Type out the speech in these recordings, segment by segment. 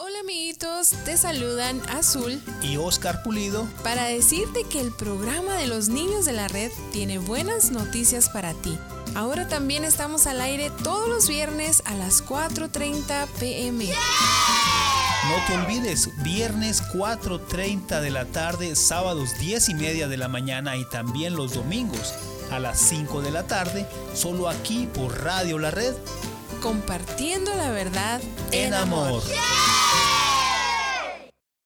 Hola amiguitos, te saludan Azul y Oscar Pulido para decirte que el programa de los niños de la red tiene buenas noticias para ti. Ahora también estamos al aire todos los viernes a las 4.30 pm. No te olvides, viernes 4.30 de la tarde, sábados 10 y media de la mañana y también los domingos a las 5 de la tarde, solo aquí por Radio La Red. Compartiendo la verdad en, amor.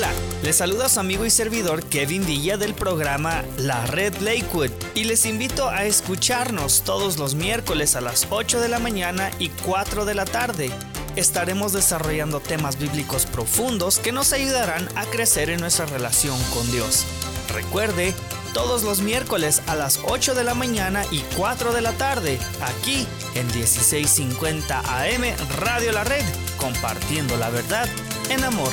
Hola, les saluda su amigo y servidor Kevin Villa del programa La Red Lakewood y les invito a escucharnos todos los miércoles a las 8 de la mañana y 4 de la tarde. Estaremos desarrollando temas bíblicos profundos que nos ayudarán a crecer en nuestra relación con Dios. Recuerde, todos los miércoles a las 8 de la mañana y 4 de la tarde, aquí en 1650 AM Radio La Red, compartiendo la verdad en amor.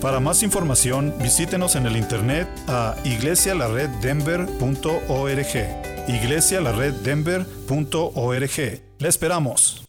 Para más información, visítenos en el internet a iglesialareddenver.org iglesialareddenver.org. Le esperamos.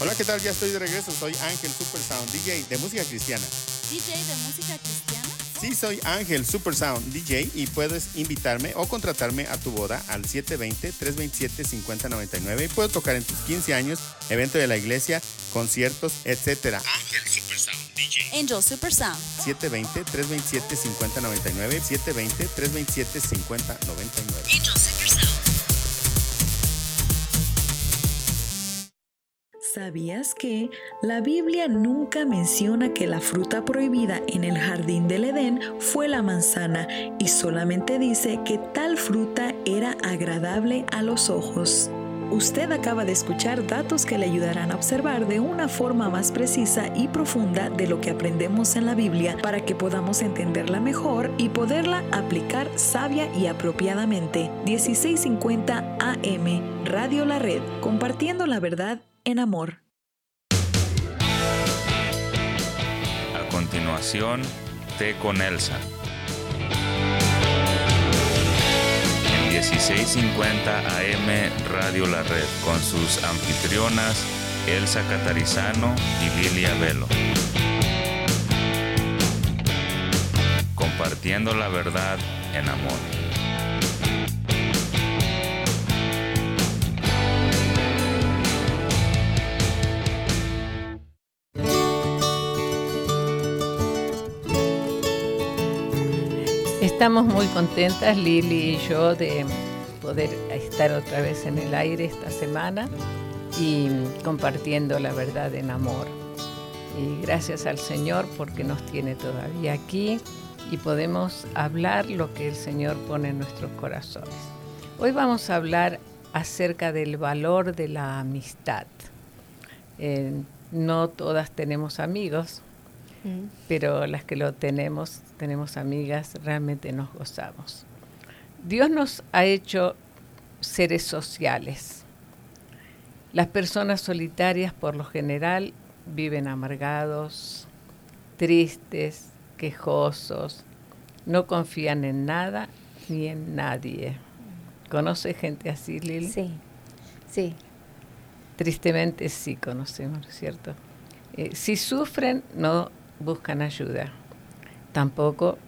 Hola, ¿qué tal? Ya estoy de regreso. Soy Ángel Super Sound, DJ de música cristiana. ¿DJ de música cristiana? Sí, soy Ángel Super Sound, DJ, y puedes invitarme o contratarme a tu boda al 720-327-5099 y puedo tocar en tus 15 años, evento de la iglesia, conciertos, etc. Ángel Super Sound, DJ. Angel Super Sound. 720-327-5099, 720-327-5099. Angel Super Sound. ¿Sabías que la Biblia nunca menciona que la fruta prohibida en el jardín del Edén fue la manzana y solamente dice que tal fruta era agradable a los ojos? Usted acaba de escuchar datos que le ayudarán a observar de una forma más precisa y profunda de lo que aprendemos en la Biblia para que podamos entenderla mejor y poderla aplicar sabia y apropiadamente. 1650 AM, Radio La Red, compartiendo la verdad en amor. A continuación, Té con Elsa. En 1650 AM Radio La Red con sus anfitrionas Elsa Catarizano y Lilia Velo. Compartiendo la verdad en amor. Estamos muy contentas, Lili y yo, de poder estar otra vez en el aire esta semana y compartiendo la verdad en amor. Y gracias al Señor porque nos tiene todavía aquí y podemos hablar lo que el Señor pone en nuestros corazones. Hoy vamos a hablar acerca del valor de la amistad. Eh, no todas tenemos amigos, pero las que lo tenemos, tenemos amigas, realmente nos gozamos. Dios nos ha hecho seres sociales. Las personas solitarias por lo general viven amargados, tristes, quejosos, no confían en nada ni en nadie. ¿Conoce gente así, Lili? Sí, sí. Tristemente sí conocemos, ¿cierto? Eh, si sufren, no buscan ayuda. Tampoco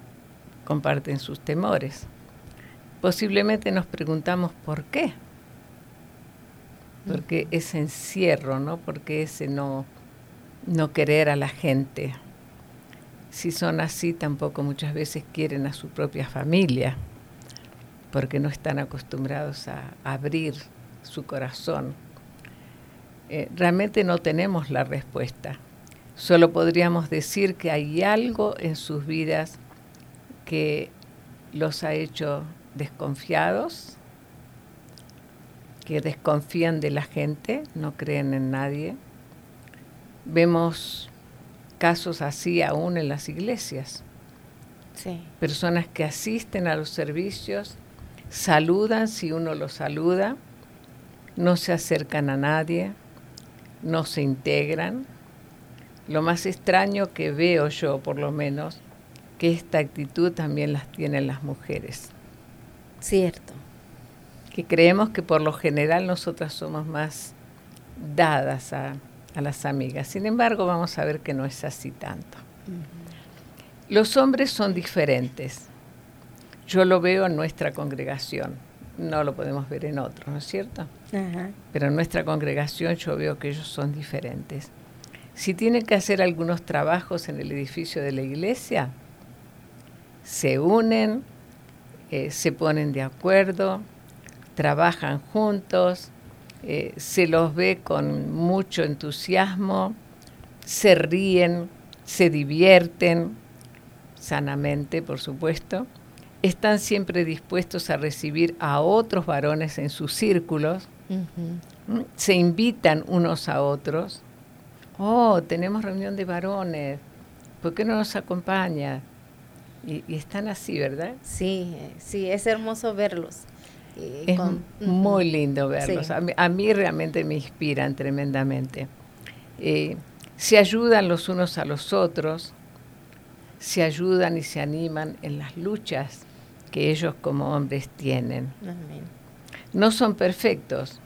comparten sus temores. Posiblemente nos preguntamos por qué. Porque ese encierro, ¿no? Porque ese no, no querer a la gente. Si son así, tampoco muchas veces quieren a su propia familia, porque no están acostumbrados a abrir su corazón. Eh, realmente no tenemos la respuesta. Solo podríamos decir que hay algo en sus vidas que los ha hecho desconfiados, que desconfían de la gente, no creen en nadie. Vemos casos así aún en las iglesias. Personas que asisten a los servicios, saludan si uno los saluda, no se acercan a nadie, no se integran. Lo más extraño que veo yo, por lo menos, que esta actitud también las tienen las mujeres. Cierto. Que creemos que por lo general nosotras somos más dadas a, a las amigas. Sin embargo, vamos a ver que no es así tanto. Los hombres son diferentes. Yo lo veo en nuestra congregación. No lo podemos ver en otros, ¿no es cierto? Pero en nuestra congregación yo veo que ellos son diferentes. Si tienen que hacer algunos trabajos en el edificio de la iglesia, se unen, eh, se ponen de acuerdo, trabajan juntos, eh, se los ve con mucho entusiasmo, se ríen, se divierten, sanamente por supuesto, están siempre dispuestos a recibir a otros varones en sus círculos, se invitan unos a otros, oh, tenemos reunión de varones, ¿por qué no nos acompaña? Y, están así, ¿verdad? Sí, sí, es hermoso verlos. es muy lindo verlos. A, mí, realmente me inspiran tremendamente. Eh, se ayudan los unos a los otros, se ayudan y se animan en las luchas que ellos como hombres tienen. No son perfectos,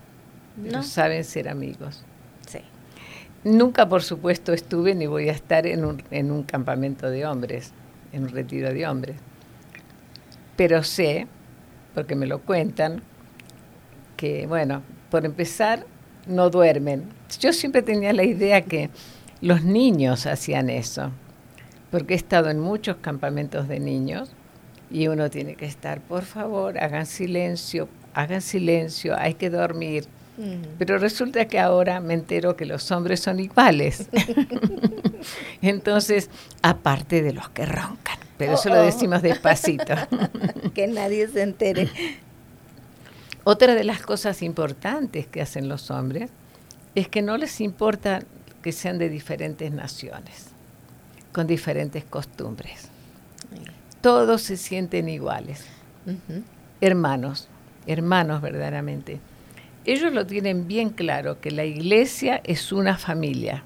pero saben ser amigos. Nunca, por supuesto, estuve ni voy a estar en un, en un campamento de hombres en un retiro de hombres. Pero sé, porque me lo cuentan, que, bueno, por empezar, no duermen. Yo siempre tenía la idea que los niños hacían eso, porque he estado en muchos campamentos de niños y uno tiene que estar, por favor, hagan silencio, hagan silencio, hay que dormir. Pero resulta que ahora me entero que los hombres son iguales. Entonces, aparte de los que roncan, pero eso lo oh, oh. decimos despacito. que nadie se entere. Otra de las cosas importantes que hacen los hombres es que no les importa que sean de diferentes naciones, con diferentes costumbres. Todos se sienten iguales, hermanos, hermanos verdaderamente ellos lo tienen bien claro, que la iglesia es una familia,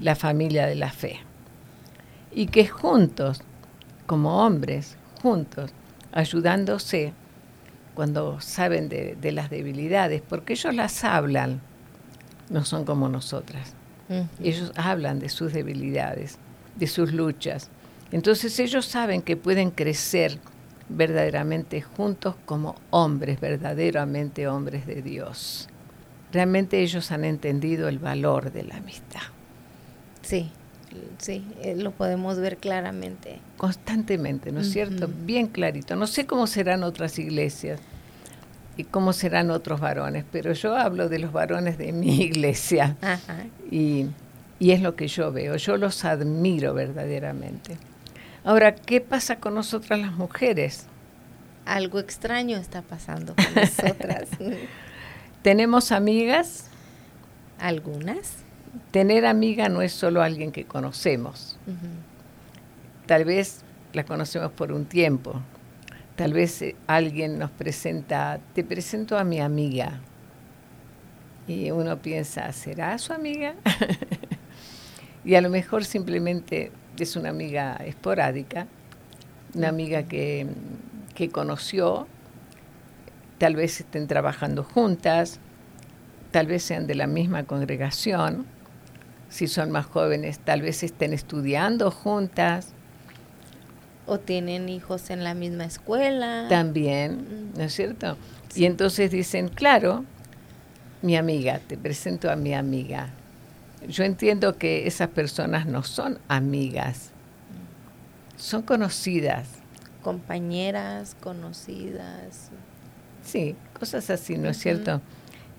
la familia de la fe. Y que juntos, como hombres, juntos, ayudándose cuando saben de, las debilidades, porque ellos las hablan, no son como nosotras. Ellos hablan de sus debilidades, de sus luchas. Entonces ellos saben que pueden crecer verdaderamente juntos como hombres, verdaderamente hombres de Dios. Realmente ellos han entendido el valor de la amistad. Sí, sí, eh, lo podemos ver claramente. Constantemente, ¿no es cierto? Bien clarito. No sé cómo serán otras iglesias y cómo serán otros varones, pero yo hablo de los varones de mi iglesia Y, y es lo que yo veo. Yo los admiro verdaderamente. Ahora, ¿qué pasa con nosotras las mujeres? Algo extraño está pasando con nosotras. ¿Tenemos amigas? Algunas. Tener amiga no es solo alguien que conocemos. Tal vez la conocemos por un tiempo. Tal vez eh, alguien nos presenta, te presento a mi amiga. Y uno piensa, ¿será su amiga? y a lo mejor simplemente es una amiga esporádica, una amiga que, conoció, tal vez estén trabajando juntas, tal vez sean de la misma congregación, si son más jóvenes, tal vez estén estudiando juntas. O tienen hijos en la misma escuela. También, ¿no es cierto? Y entonces dicen, claro, mi amiga, te presento a mi amiga yo entiendo que esas personas no son amigas, son conocidas. Compañeras, conocidas. Sí, cosas así, ¿no es cierto?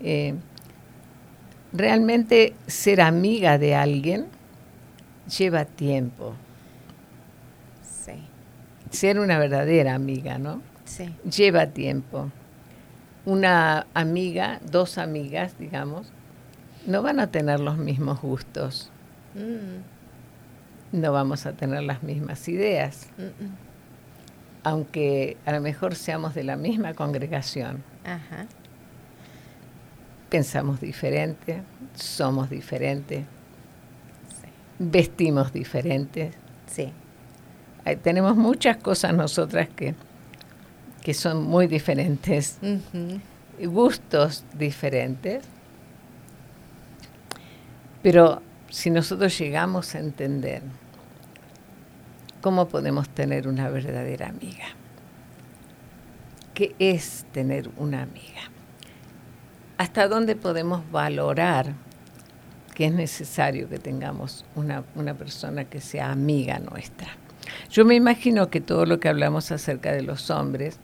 Eh, realmente ser amiga de alguien lleva tiempo. Sí. Ser una verdadera amiga, ¿no? Sí. Lleva tiempo. Una amiga, dos amigas, digamos, no van a tener los mismos gustos. Mm. No vamos a tener las mismas ideas. Mm, mm. Aunque a lo mejor seamos de la misma congregación. Ajá. Pensamos diferente, somos diferentes, Sí. vestimos diferentes. Sí. Hay- tenemos muchas cosas nosotras que, que son muy diferentes, gustos diferentes, pero si nosotros llegamos a entender cómo podemos tener una verdadera amiga, ¿qué es tener una amiga? ¿Hasta dónde podemos valorar que es necesario que tengamos una, una persona que sea amiga nuestra? Yo me imagino que todo lo que hablamos acerca de los hombres,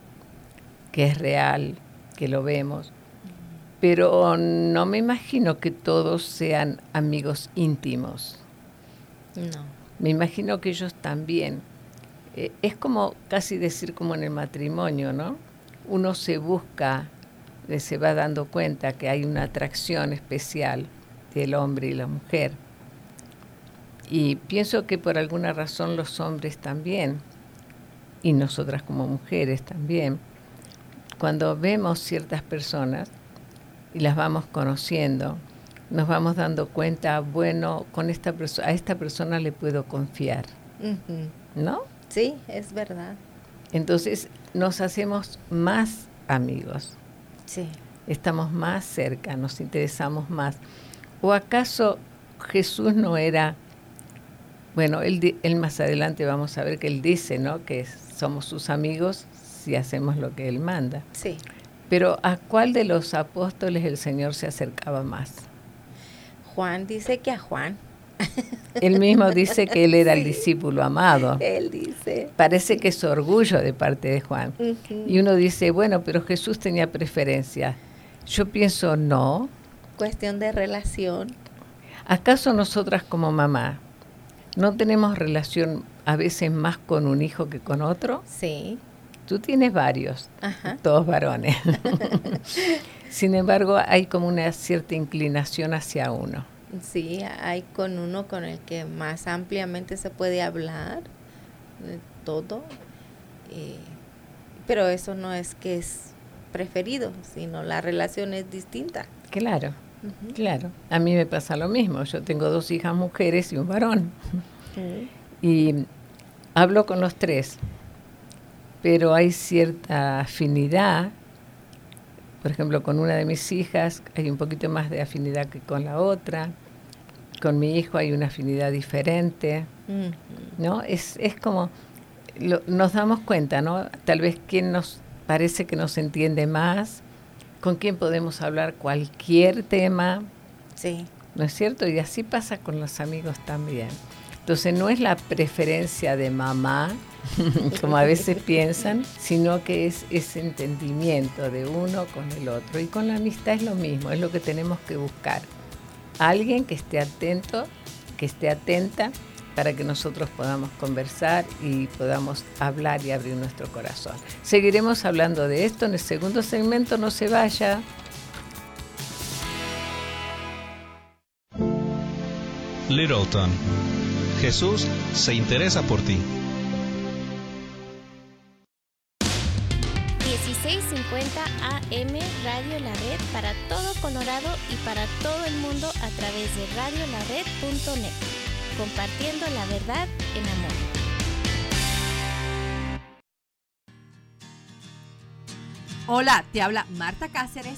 que es real, que lo vemos, pero no me imagino que todos sean amigos íntimos. No. Me imagino que ellos también. eh, es como casi decir como en el matrimonio, ¿no? Uno se busca, eh, se va dando cuenta que hay una atracción especial del hombre y la mujer. Y pienso que por alguna razón los hombres también, y nosotras como mujeres también, cuando vemos ciertas personas y las vamos conociendo, nos vamos dando cuenta, bueno, con esta a esta persona le puedo confiar. ¿no? Sí, es verdad. Entonces nos hacemos más amigos, Sí. estamos más cerca, nos interesamos más. ¿O acaso Jesús no era, bueno, él, él más adelante vamos a ver que él dice, ¿no? Que somos sus amigos si hacemos lo que él manda. Sí. Pero ¿a cuál de los apóstoles el Señor se acercaba más? Juan dice que a Juan. Él mismo dice que él era el discípulo amado. Él dice. Parece que es orgullo de parte de Juan. Y uno dice, bueno, pero Jesús tenía preferencia. Yo pienso, no. Cuestión de relación. ¿Acaso nosotras como mamá no tenemos relación a veces más con un hijo que con otro? Sí. Tú tienes varios, Ajá. todos varones. Sin embargo, hay como una cierta inclinación hacia uno. Sí, hay con uno con el que más ampliamente se puede hablar de todo. eh, pero eso no es que es preferido, sino la relación es distinta. Claro, claro. A mí me pasa lo mismo. Yo tengo dos hijas mujeres y un varón. Y hablo con los tres, pero hay cierta afinidad. Por ejemplo, con una de mis hijas hay un poquito más de afinidad que con la otra. Con mi hijo hay una afinidad diferente. ¿no? Es, es como, lo- nos damos cuenta, ¿no? Tal vez quién nos parece que nos entiende más, con quién podemos hablar cualquier tema, Sí, ¿no es cierto? Y así pasa con los amigos también. Entonces no es la preferencia de mamá, como a veces piensan, sino que es ese entendimiento de uno con el otro. Y con la amistad es lo mismo, es lo que tenemos que buscar. Alguien que esté atento, que esté atenta para que nosotros podamos conversar y podamos hablar y abrir nuestro corazón. Seguiremos hablando de esto en el segundo segmento, no se vaya. Littleton. Jesús se interesa por ti. 1650 AM Radio La Red para todo Colorado y para todo el mundo a través de radiolared.net. Compartiendo la verdad en amor. Hola, te habla Marta Cáceres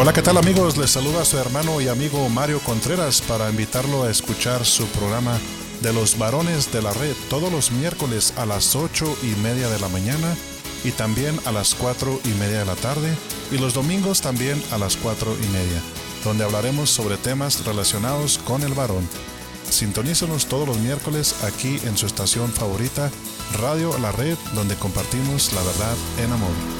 Hola, ¿qué tal amigos? Les saluda su hermano y amigo Mario Contreras para invitarlo a escuchar su programa de los varones de la red todos los miércoles a las ocho y media de la mañana y también a las cuatro y media de la tarde y los domingos también a las cuatro y media, donde hablaremos sobre temas relacionados con el varón. Sintonícenos todos los miércoles aquí en su estación favorita, Radio La Red, donde compartimos la verdad en amor.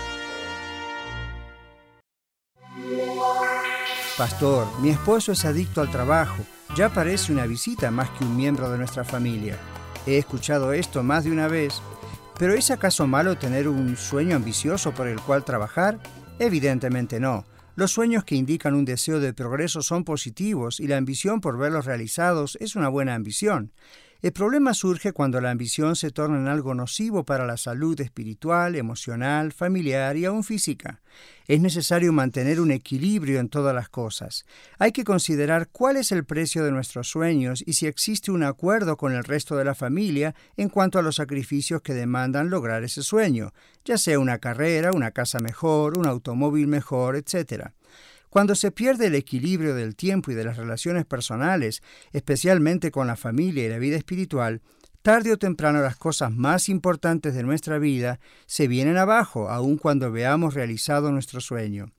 Pastor, mi esposo es adicto al trabajo. Ya parece una visita más que un miembro de nuestra familia. He escuchado esto más de una vez, pero ¿es acaso malo tener un sueño ambicioso por el cual trabajar? Evidentemente no. Los sueños que indican un deseo de progreso son positivos y la ambición por verlos realizados es una buena ambición. El problema surge cuando la ambición se torna en algo nocivo para la salud espiritual, emocional, familiar y aún física. Es necesario mantener un equilibrio en todas las cosas. Hay que considerar cuál es el precio de nuestros sueños y si existe un acuerdo con el resto de la familia en cuanto a los sacrificios que demandan lograr ese sueño, ya sea una carrera, una casa mejor, un automóvil mejor, etc. Cuando se pierde el equilibrio del tiempo y de las relaciones personales, especialmente con la familia y la vida espiritual, tarde o temprano las cosas más importantes de nuestra vida se vienen abajo, aun cuando veamos realizado nuestro sueño.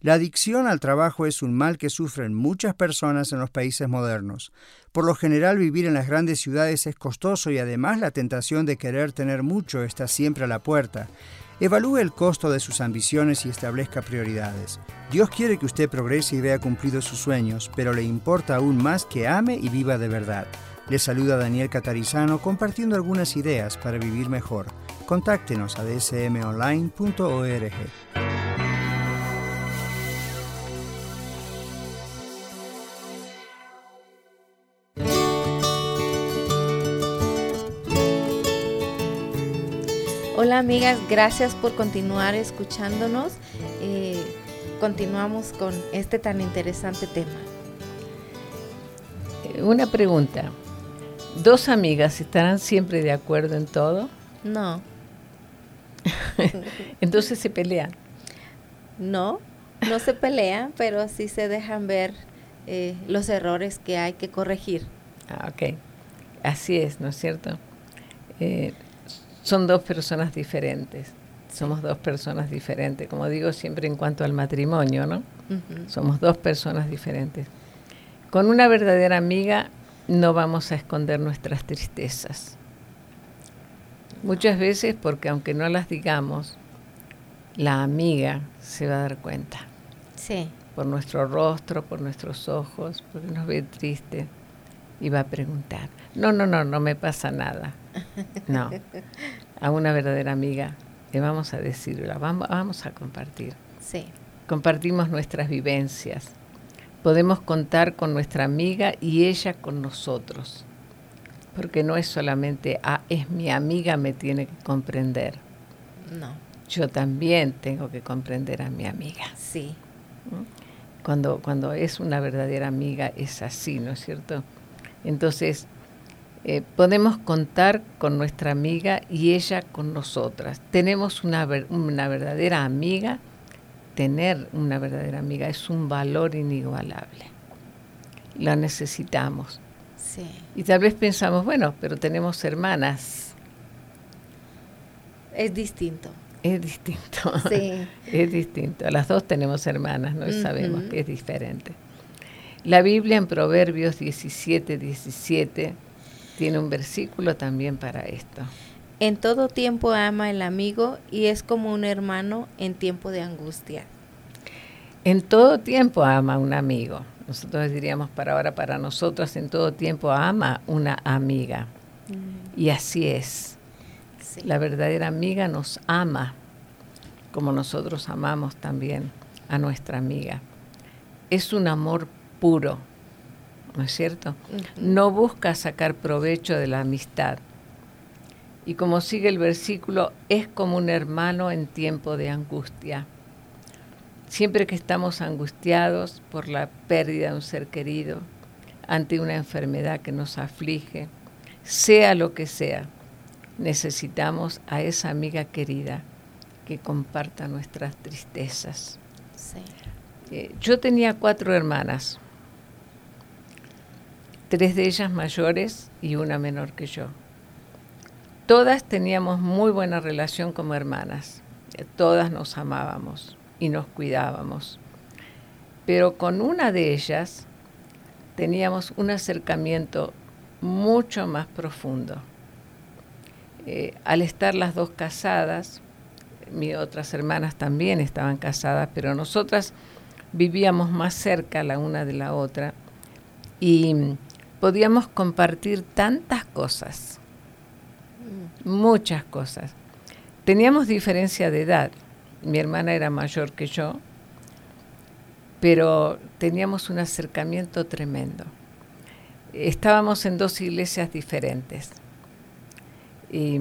La adicción al trabajo es un mal que sufren muchas personas en los países modernos. Por lo general vivir en las grandes ciudades es costoso y además la tentación de querer tener mucho está siempre a la puerta. Evalúe el costo de sus ambiciones y establezca prioridades. Dios quiere que usted progrese y vea cumplidos sus sueños, pero le importa aún más que ame y viva de verdad. Le saluda Daniel Catarizano compartiendo algunas ideas para vivir mejor. Contáctenos a dsmonline.org. Hola amigas, gracias por continuar escuchándonos. Eh, continuamos con este tan interesante tema. Eh, Una pregunta. ¿Dos amigas estarán siempre de acuerdo en todo? No. Entonces se pelean. No, no se pelean, pero sí se dejan ver eh, los errores que hay que corregir. Ah, ok. Así es, ¿no es cierto? Eh, son dos personas diferentes. Somos dos personas diferentes, como digo siempre en cuanto al matrimonio, ¿no? Somos dos personas diferentes. Con una verdadera amiga no vamos a esconder nuestras tristezas. Muchas veces porque aunque no las digamos, la amiga se va a dar cuenta. Sí. Por nuestro rostro, por nuestros ojos, porque nos ve triste y va a preguntar. No, no, no, no me pasa nada. No. A una verdadera amiga le vamos a decir, la vamos, vamos a compartir. Sí. Compartimos nuestras vivencias. Podemos contar con nuestra amiga y ella con nosotros. Porque no es solamente, ah, es mi amiga, me tiene que comprender. No. Yo también tengo que comprender a mi amiga. Sí. Cuando, cuando es una verdadera amiga es así, ¿no es cierto? Entonces, eh, podemos contar con nuestra amiga y ella con nosotras. Tenemos una, ver- una verdadera amiga. Tener una verdadera amiga es un valor inigualable. La necesitamos. Sí. Y tal vez pensamos, bueno, pero tenemos hermanas. Es distinto. Es distinto. Sí. es distinto. Las dos tenemos hermanas, no Ujú. sabemos que es diferente. La Biblia en Proverbios 17, 17 tiene un versículo también para esto. En todo tiempo ama el amigo y es como un hermano en tiempo de angustia. En todo tiempo ama un amigo. Nosotros diríamos para ahora, para nosotros, en todo tiempo ama una amiga. Y así es. La verdadera amiga nos ama como nosotros amamos también a nuestra amiga. Es un amor puro, ¿no es cierto? No busca sacar provecho de la amistad. Y como sigue el versículo, es como un hermano en tiempo de angustia. Siempre que estamos angustiados por la pérdida de un ser querido, ante una enfermedad que nos aflige, sea lo que sea, necesitamos a esa amiga querida que comparta nuestras tristezas. Eh, yo tenía cuatro hermanas, tres de ellas mayores y una menor que yo. Todas teníamos muy buena relación como hermanas, todas nos amábamos y nos cuidábamos. Pero con una de ellas teníamos un acercamiento mucho más profundo. Eh, al estar las dos casadas, mis otras hermanas también estaban casadas, pero nosotras vivíamos más cerca la una de la otra y podíamos compartir tantas cosas, muchas cosas. Teníamos diferencia de edad. Mi hermana era mayor que yo, pero teníamos un acercamiento tremendo. Estábamos en dos iglesias diferentes. Y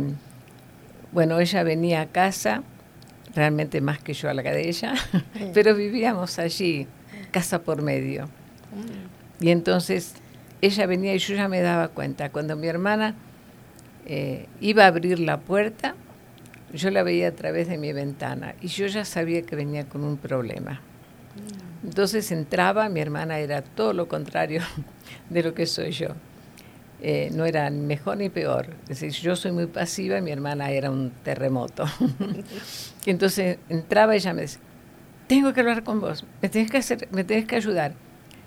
bueno, ella venía a casa, realmente más que yo a la de ella, pero vivíamos allí, casa por medio. Mm. Y entonces ella venía y yo ya me daba cuenta, cuando mi hermana eh, iba a abrir la puerta, yo la veía a través de mi ventana y yo ya sabía que venía con un problema. Entonces entraba, mi hermana era todo lo contrario de lo que soy yo. Eh, no era ni mejor ni peor. Es decir, yo soy muy pasiva y mi hermana era un terremoto. entonces entraba y ella me decía, tengo que hablar con vos, me tenés que, hacer, me tenés que ayudar.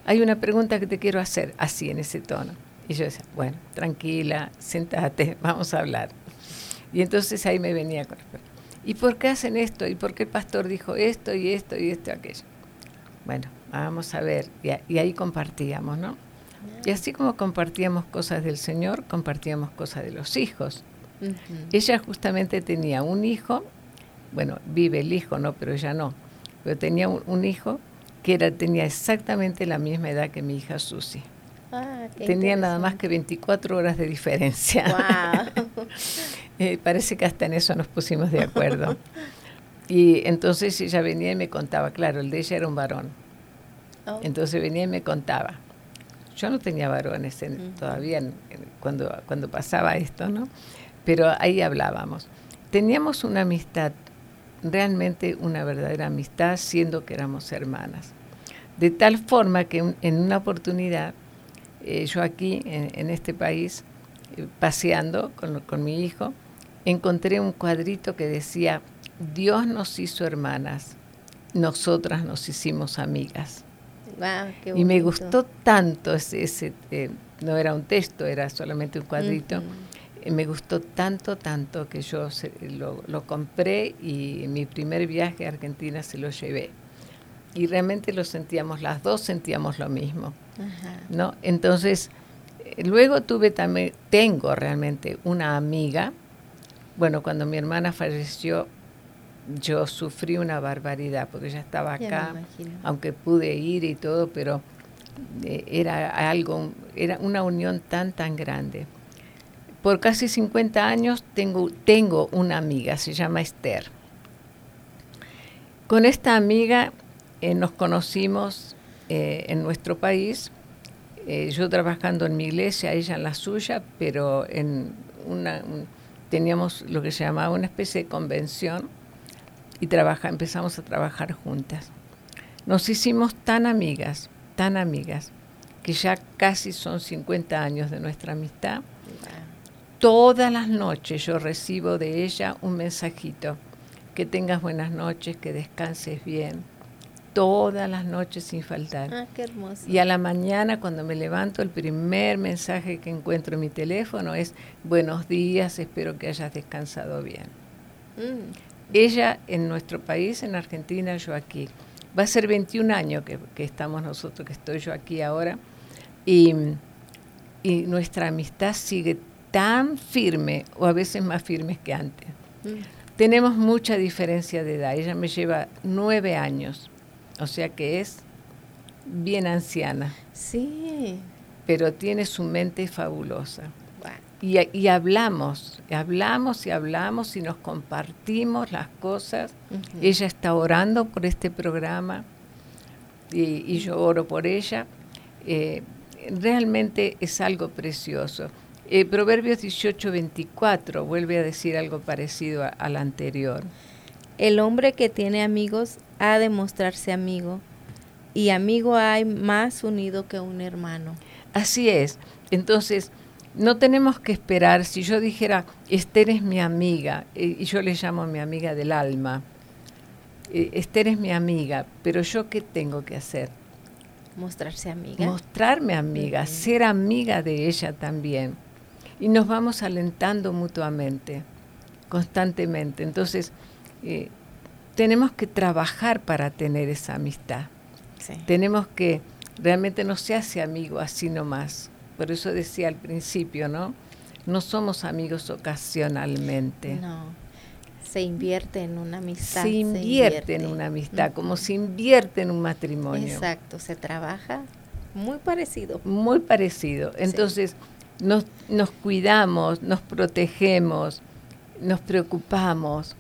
Hay una pregunta que te quiero hacer, así en ese tono. Y yo decía, bueno, tranquila, sentate, vamos a hablar. Y entonces ahí me venía con ¿Y por qué hacen esto? ¿Y por qué el pastor dijo esto y esto y esto y aquello? Bueno, vamos a ver. y ahí compartíamos, ¿no? Y así como compartíamos cosas del Señor, compartíamos cosas de los hijos. Ella justamente tenía un hijo, bueno, vive el hijo, no, pero ella no, pero tenía un, hijo que era, tenía exactamente la misma edad que mi hija Susi. Ah, tenía nada más que 24 horas de diferencia. Eh, parece que hasta en eso nos pusimos de acuerdo. y entonces ella venía y me contaba, claro, el de ella era un varón. Oh. Entonces venía y me contaba yo no tenía varones todavía cuando, cuando pasaba esto, ¿no? Pero ahí hablábamos. Teníamos una amistad, realmente una verdadera amistad, siendo que éramos hermanas. De tal forma que en una oportunidad, eh, yo aquí en, este país, eh, paseando con, con mi hijo, encontré un cuadrito que decía, Dios nos hizo hermanas, nosotras nos hicimos amigas y me gustó tanto ese, eh, no era un texto, era solamente un cuadrito. Me gustó tanto, tanto que yo lo, compré y en mi primer viaje a Argentina se lo llevé. Y realmente lo sentíamos, las dos sentíamos lo mismo. ¿no? Entonces, eh, luego tuve también, tengo realmente una amiga. Bueno, cuando mi hermana falleció, yo sufrí una barbaridad porque ya estaba acá, aunque pude ir y todo, pero eh, era algo, era una unión tan, tan grande. Por casi 50 años tengo, tengo una amiga, se llama Esther. Con esta amiga eh, nos conocimos eh, en nuestro país, yo trabajando en mi iglesia, ella en la suya, pero teníamos lo que se llamaba una especie de convención y empezamos a trabajar juntas. Nos hicimos tan amigas, tan amigas, que ya casi son 50 años de nuestra amistad. Todas las noches yo recibo de ella un mensajito. Que tengas buenas noches, que descanses bien. Todas las noches sin faltar. Ah, qué hermoso. Y a la mañana cuando me levanto, el primer mensaje que encuentro en mi teléfono es buenos días, espero que hayas descansado bien. Mm. Ella en nuestro país, en Argentina, yo aquí. Va a ser 21 años que, estamos nosotros, que estoy yo aquí ahora. Y, nuestra amistad sigue tan firme o a veces más firmes que antes. Mm. Tenemos mucha diferencia de edad. Ella me lleva nueve años, o sea que es bien anciana. Sí. Pero tiene su mente fabulosa. Y, y, hablamos, hablamos y hablamos y nos compartimos las cosas. Ella está orando por este programa y, y yo oro por ella. Eh, realmente es algo precioso. Eh, Proverbios 18, 24 vuelve a decir algo parecido al anterior. El hombre que tiene amigos ha de mostrarse amigo, y amigo hay más unido que un hermano. Así es. Entonces, no tenemos que esperar, si yo dijera, Esther es mi amiga, eh, y yo le llamo mi amiga del alma, eh, Esther es mi amiga, pero yo qué tengo que hacer? Mostrarse amiga. Mostrarme amiga, ser amiga de ella también. Y nos vamos alentando mutuamente, constantemente. Entonces, eh, tenemos que trabajar para tener esa amistad. Tenemos que, realmente no se hace amigo así nomás. Por eso decía al principio, ¿no? No somos amigos ocasionalmente. No. Se invierte en una amistad. Se invierte, en una amistad, como se invierte en un matrimonio. Exacto, se trabaja muy parecido. Muy parecido. Entonces, nos, nos cuidamos, nos protegemos, nos preocupamos.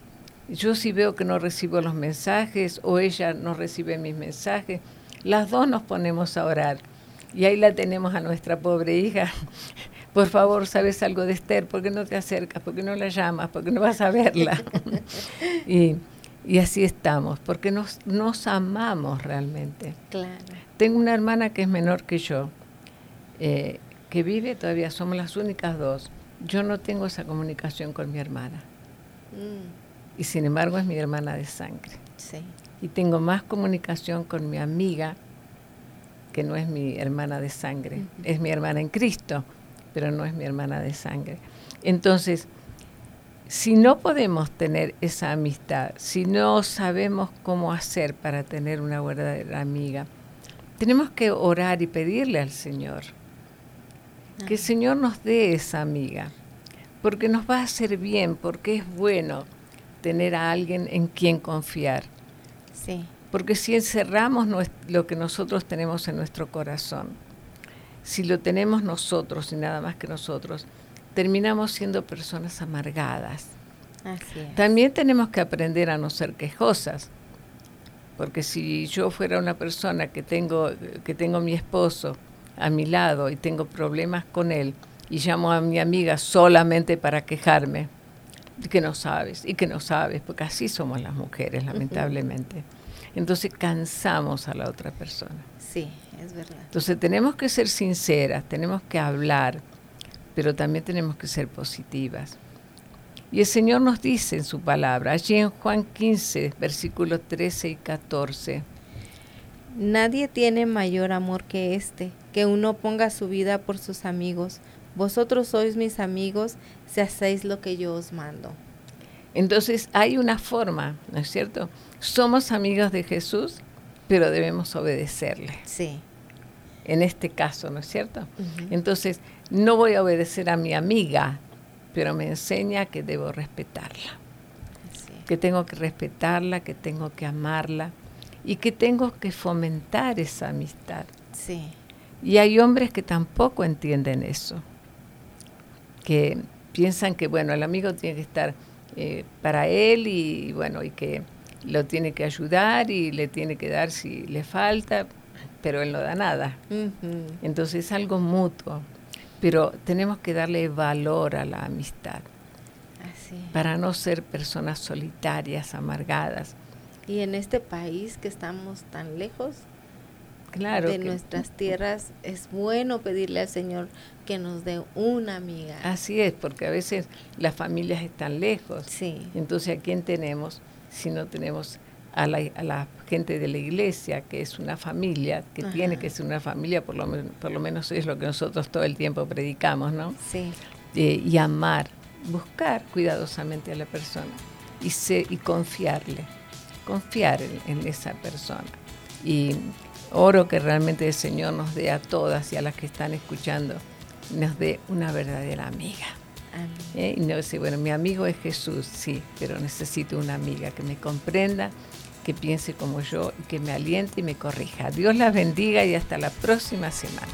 Yo si veo que no recibo los mensajes o ella no recibe mis mensajes, las dos nos ponemos a orar. Y ahí la tenemos a nuestra pobre hija. Por favor, ¿sabes algo de Esther? ¿Por qué no te acercas? ¿Por qué no la llamas? ¿Por qué no vas a verla? y, y, así estamos, porque nos, nos amamos realmente. Claro. Tengo una hermana que es menor que yo, eh, que vive, todavía somos las únicas dos. Yo no tengo esa comunicación con mi hermana. Mm. Y sin embargo es mi hermana de sangre. Sí. Y tengo más comunicación con mi amiga, que no es mi hermana de sangre, es mi hermana en Cristo, pero no es mi hermana de sangre. Entonces, si no podemos tener esa amistad, si no sabemos cómo hacer para tener una verdadera amiga, tenemos que orar y pedirle al Señor que el Señor nos dé esa amiga, porque nos va a hacer bien, porque es bueno tener a alguien en quien confiar. Sí. Porque si encerramos lo que nosotros tenemos en nuestro corazón, si lo tenemos nosotros y nada más que nosotros, terminamos siendo personas amargadas. Así es. También tenemos que aprender a no ser quejosas, porque si yo fuera una persona que tengo, que tengo mi esposo a mi lado y tengo problemas con él y llamo a mi amiga solamente para quejarme, que no sabes, y que no sabes, porque así somos las mujeres, lamentablemente. Uh -huh. Entonces cansamos a la otra persona. Sí, es verdad. Entonces tenemos que ser sinceras, tenemos que hablar, pero también tenemos que ser positivas. Y el Señor nos dice en su palabra, allí en Juan 15, versículos 13 y 14. Nadie tiene mayor amor que este, que uno ponga su vida por sus amigos. Vosotros sois mis amigos si hacéis lo que yo os mando. Entonces hay una forma, ¿no es cierto? Somos amigos de Jesús, pero debemos obedecerle. Sí. En este caso, ¿no es cierto? Uh -huh. Entonces, no voy a obedecer a mi amiga, pero me enseña que debo respetarla. Sí. Que tengo que respetarla, que tengo que amarla y que tengo que fomentar esa amistad. Sí. Y hay hombres que tampoco entienden eso, que piensan que, bueno, el amigo tiene que estar eh, para él y, y, bueno, y que lo tiene que ayudar y le tiene que dar si le falta, pero él no da nada. Uh -huh. Entonces es algo mutuo, pero tenemos que darle valor a la amistad Así. para no ser personas solitarias, amargadas. Y en este país que estamos tan lejos claro de que, nuestras tierras, es bueno pedirle al Señor que nos dé una amiga. Así es, porque a veces las familias están lejos. Sí. Entonces, ¿a quién tenemos si no tenemos a la, a la gente de la iglesia, que es una familia, que Ajá. tiene que ser una familia, por lo, por lo menos es lo que nosotros todo el tiempo predicamos, ¿no? Sí. Eh, y amar, buscar cuidadosamente a la persona y, se, y confiarle, confiar en, en esa persona. Y oro que realmente el Señor nos dé a todas y a las que están escuchando, nos dé una verdadera amiga. Eh, y no sé, bueno, mi amigo es Jesús, sí, pero necesito una amiga que me comprenda, que piense como yo, que me aliente y me corrija. Dios las bendiga y hasta la próxima semana.